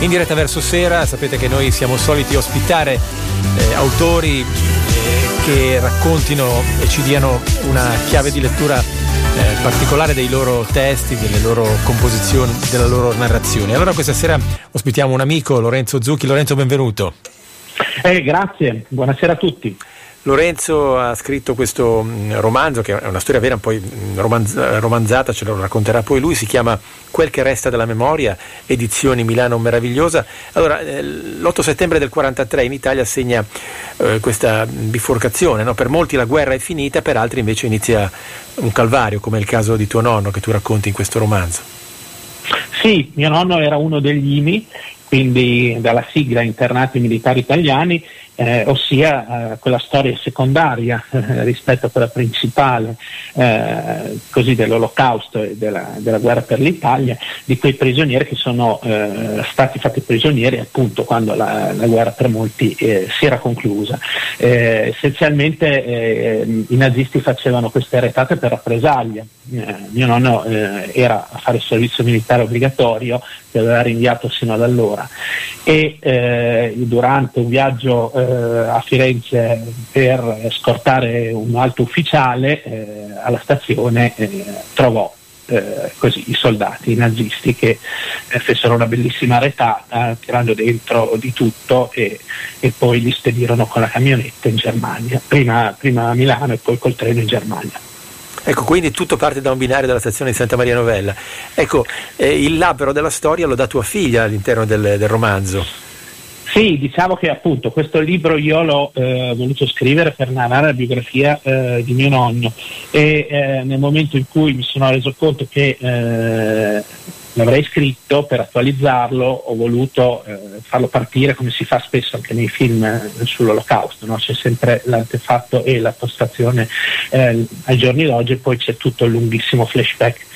in diretta verso sera. Sapete che noi siamo soliti ospitare eh, autori eh, che raccontino e ci diano una chiave di lettura eh, particolare dei loro testi, delle loro composizioni, della loro narrazione. Allora questa sera ospitiamo un amico, Lorenzo Zucchi. Lorenzo, benvenuto. Eh, grazie, buonasera a tutti. Lorenzo ha scritto questo mm, romanzo, che è una storia vera, poi mm, romanzata, ce lo racconterà poi lui, si chiama Quel che resta della memoria, edizioni Milano Meravigliosa. Allora, eh, l'8 settembre del 43 in Italia segna eh, questa biforcazione, no? per molti la guerra è finita, per altri invece inizia un calvario, come è il caso di tuo nonno che tu racconti in questo romanzo. Sì, mio nonno era uno degli IMI, quindi dalla sigla Internati Militari Italiani, eh, ossia eh, quella storia secondaria eh, rispetto a quella principale eh, così dell'olocausto e della, della, guerra per l'Italia, di quei prigionieri che sono eh, stati fatti prigionieri appunto quando la, la guerra per molti eh, si era conclusa. essenzialmente i nazisti facevano queste retate per rappresaglia. Mio nonno era a fare il servizio militare obbligatorio che aveva rinviato sino ad allora e durante un viaggio eh, a Firenze per scortare un alto ufficiale eh, alla stazione eh, trovò eh, così, i soldati, i nazisti che eh, fecero una bellissima retata tirando dentro di tutto e, e, poi li spedirono con la camionetta in Germania, prima, prima a Milano e poi col treno in Germania. Ecco, quindi tutto parte da un binario della stazione di Santa Maria Novella. Ecco, eh, il labro della storia lo dà tua figlia all'interno del, del romanzo. Sì, diciamo che appunto questo libro io l'ho eh, voluto scrivere per narrare la biografia eh, di mio nonno e eh, nel momento in cui mi sono reso conto che eh, l'avrei scritto per attualizzarlo ho voluto eh, farlo partire come si fa spesso anche nei film eh, sull'olocausto, no? c'è sempre l'antefatto e la postazione ai giorni d'oggi e poi c'è tutto il lunghissimo flashback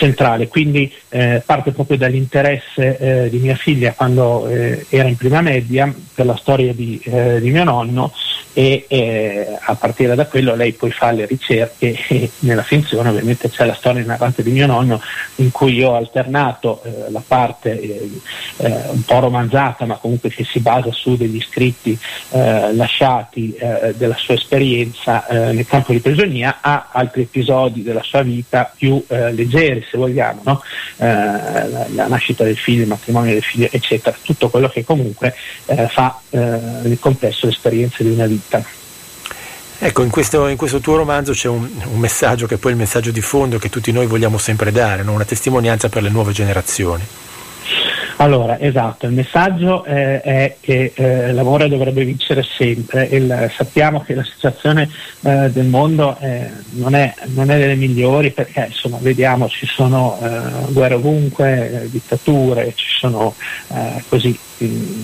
centrale, quindi eh, parte proprio dall'interesse eh, di mia figlia quando eh, era in prima media per la storia di, eh, di mio nonno e a partire da quello lei poi fa le ricerche e nella finzione ovviamente c'è la storia narrata di mio nonno in cui io ho alternato eh, la parte eh, un po' romanzata ma comunque che si basa su degli scritti lasciati della sua esperienza nel campo di prigionia a altri episodi della sua vita più leggeri se vogliamo, no? eh, la, nascita del figlio, il matrimonio del figlio, eccetera, tutto quello che comunque eh, fa eh, nel complesso l'esperienza di una vita. Ecco, in questo, in questo, tuo romanzo c'è un, un, messaggio che è poi il messaggio di fondo che tutti noi vogliamo sempre dare, no? una testimonianza per le nuove generazioni. Allora, esatto, il messaggio eh, è che eh, l'amore dovrebbe vincere sempre. Il, sappiamo che la situazione eh, del mondo eh, non è, non, è, delle migliori perché insomma, vediamo ci sono eh, guerre ovunque, dittature, ci sono eh, così. Mh, mm,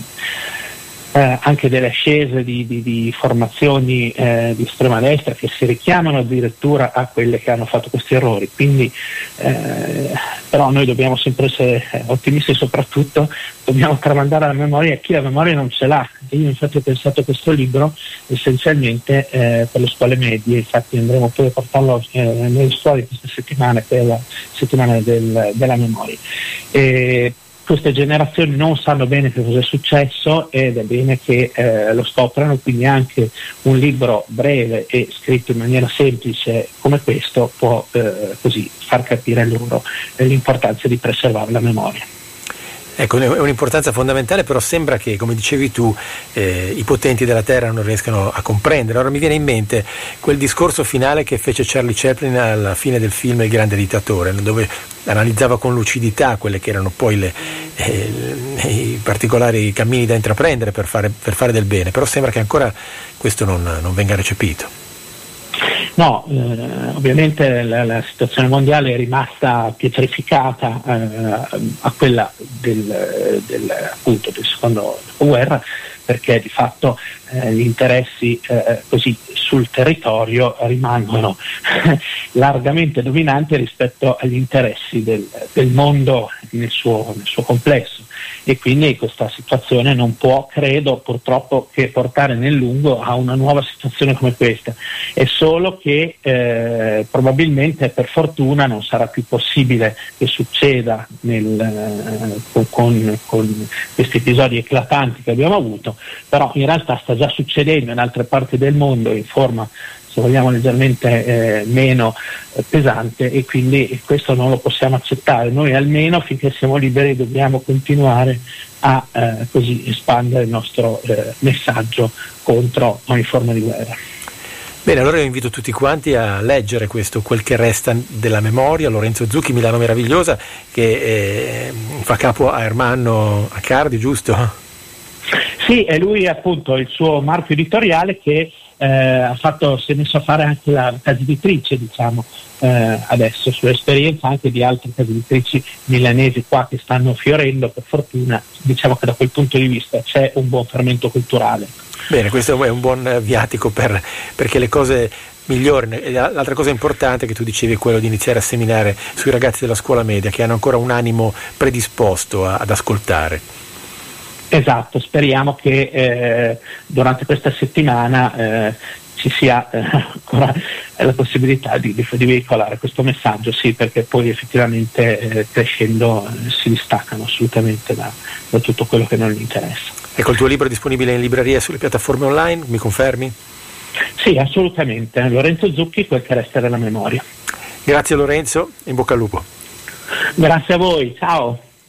eh, anche delle ascese di, di, di formazioni eh, di estrema destra che si richiamano addirittura a quelle che hanno fatto questi errori. Quindi, eh, però noi dobbiamo sempre essere eh, ottimisti e soprattutto dobbiamo tramandare la memoria a chi la memoria non ce l'ha. Io infatti ho pensato questo libro essenzialmente eh, per le scuole medie, infatti andremo poi a portarlo eh, nelle scuole questa settimana, che è la settimana del, della memoria. E, queste generazioni non sanno bene che cosa è successo ed è bene che eh, lo scoprano, quindi anche un libro breve e scritto in maniera semplice come questo può eh, così far capire loro l'importanza di preservare la memoria. Ecco, è un'importanza fondamentale, però sembra che, come dicevi tu, eh, i potenti della Terra non riescano a comprendere. Ora mi viene in mente quel discorso finale che fece Charlie Chaplin alla fine del film Il grande dittatore, dove analizzava con lucidità quelli che erano poi le, eh, i particolari cammini da intraprendere per fare, per fare, del bene, però sembra che ancora questo non, non venga recepito. No, eh, ovviamente la, la, situazione mondiale è rimasta pietrificata eh, a quella del, del, appunto, del secondo dopoguerra perché di fatto eh, gli interessi eh, così sul territorio rimangono largamente dominanti rispetto agli interessi del, del mondo nel suo, nel suo, complesso e quindi questa situazione non può, credo purtroppo, che portare nel lungo a una nuova situazione come questa. È solo che eh, probabilmente per fortuna non sarà più possibile che succeda nel, eh, con, con questi episodi eclatanti che abbiamo avuto, però in realtà sta già succedendo in altre parti del mondo in forma se vogliamo leggermente eh, meno eh, pesante e quindi questo non lo possiamo accettare. Noi almeno finché siamo liberi dobbiamo continuare a eh, così espandere il nostro eh, messaggio contro ogni forma di guerra. Bene, allora io invito tutti quanti a leggere questo Quel che resta della memoria, Lorenzo Zucchi, Milano Meravigliosa, che eh, fa capo a Ermanno Accardi, giusto? Sì, è lui appunto il suo marchio editoriale che eh, fatto, si è messo a fare anche la casa editrice, diciamo, eh, adesso, sull'esperienza anche di altre case editrici milanesi qua che stanno fiorendo, per fortuna, diciamo che da quel punto di vista c'è un buon fermento culturale. Bene, questo è un buon viatico per, perché le cose migliorino. L'altra cosa importante che tu dicevi è quello di iniziare a seminare sui ragazzi della scuola media che hanno ancora un animo predisposto a, ad ascoltare. Esatto, speriamo che eh, durante questa settimana eh, ci sia eh, ancora la possibilità di, di, di, veicolare questo messaggio, sì, perché poi effettivamente eh, crescendo eh, si distaccano assolutamente da, da, tutto quello che non gli interessa. Ecco, il tuo libro è disponibile in libreria e sulle piattaforme online, mi confermi? Sì, assolutamente. Lorenzo Zucchi, quel che resta della memoria. Grazie Lorenzo, in bocca al lupo. Grazie a voi, ciao.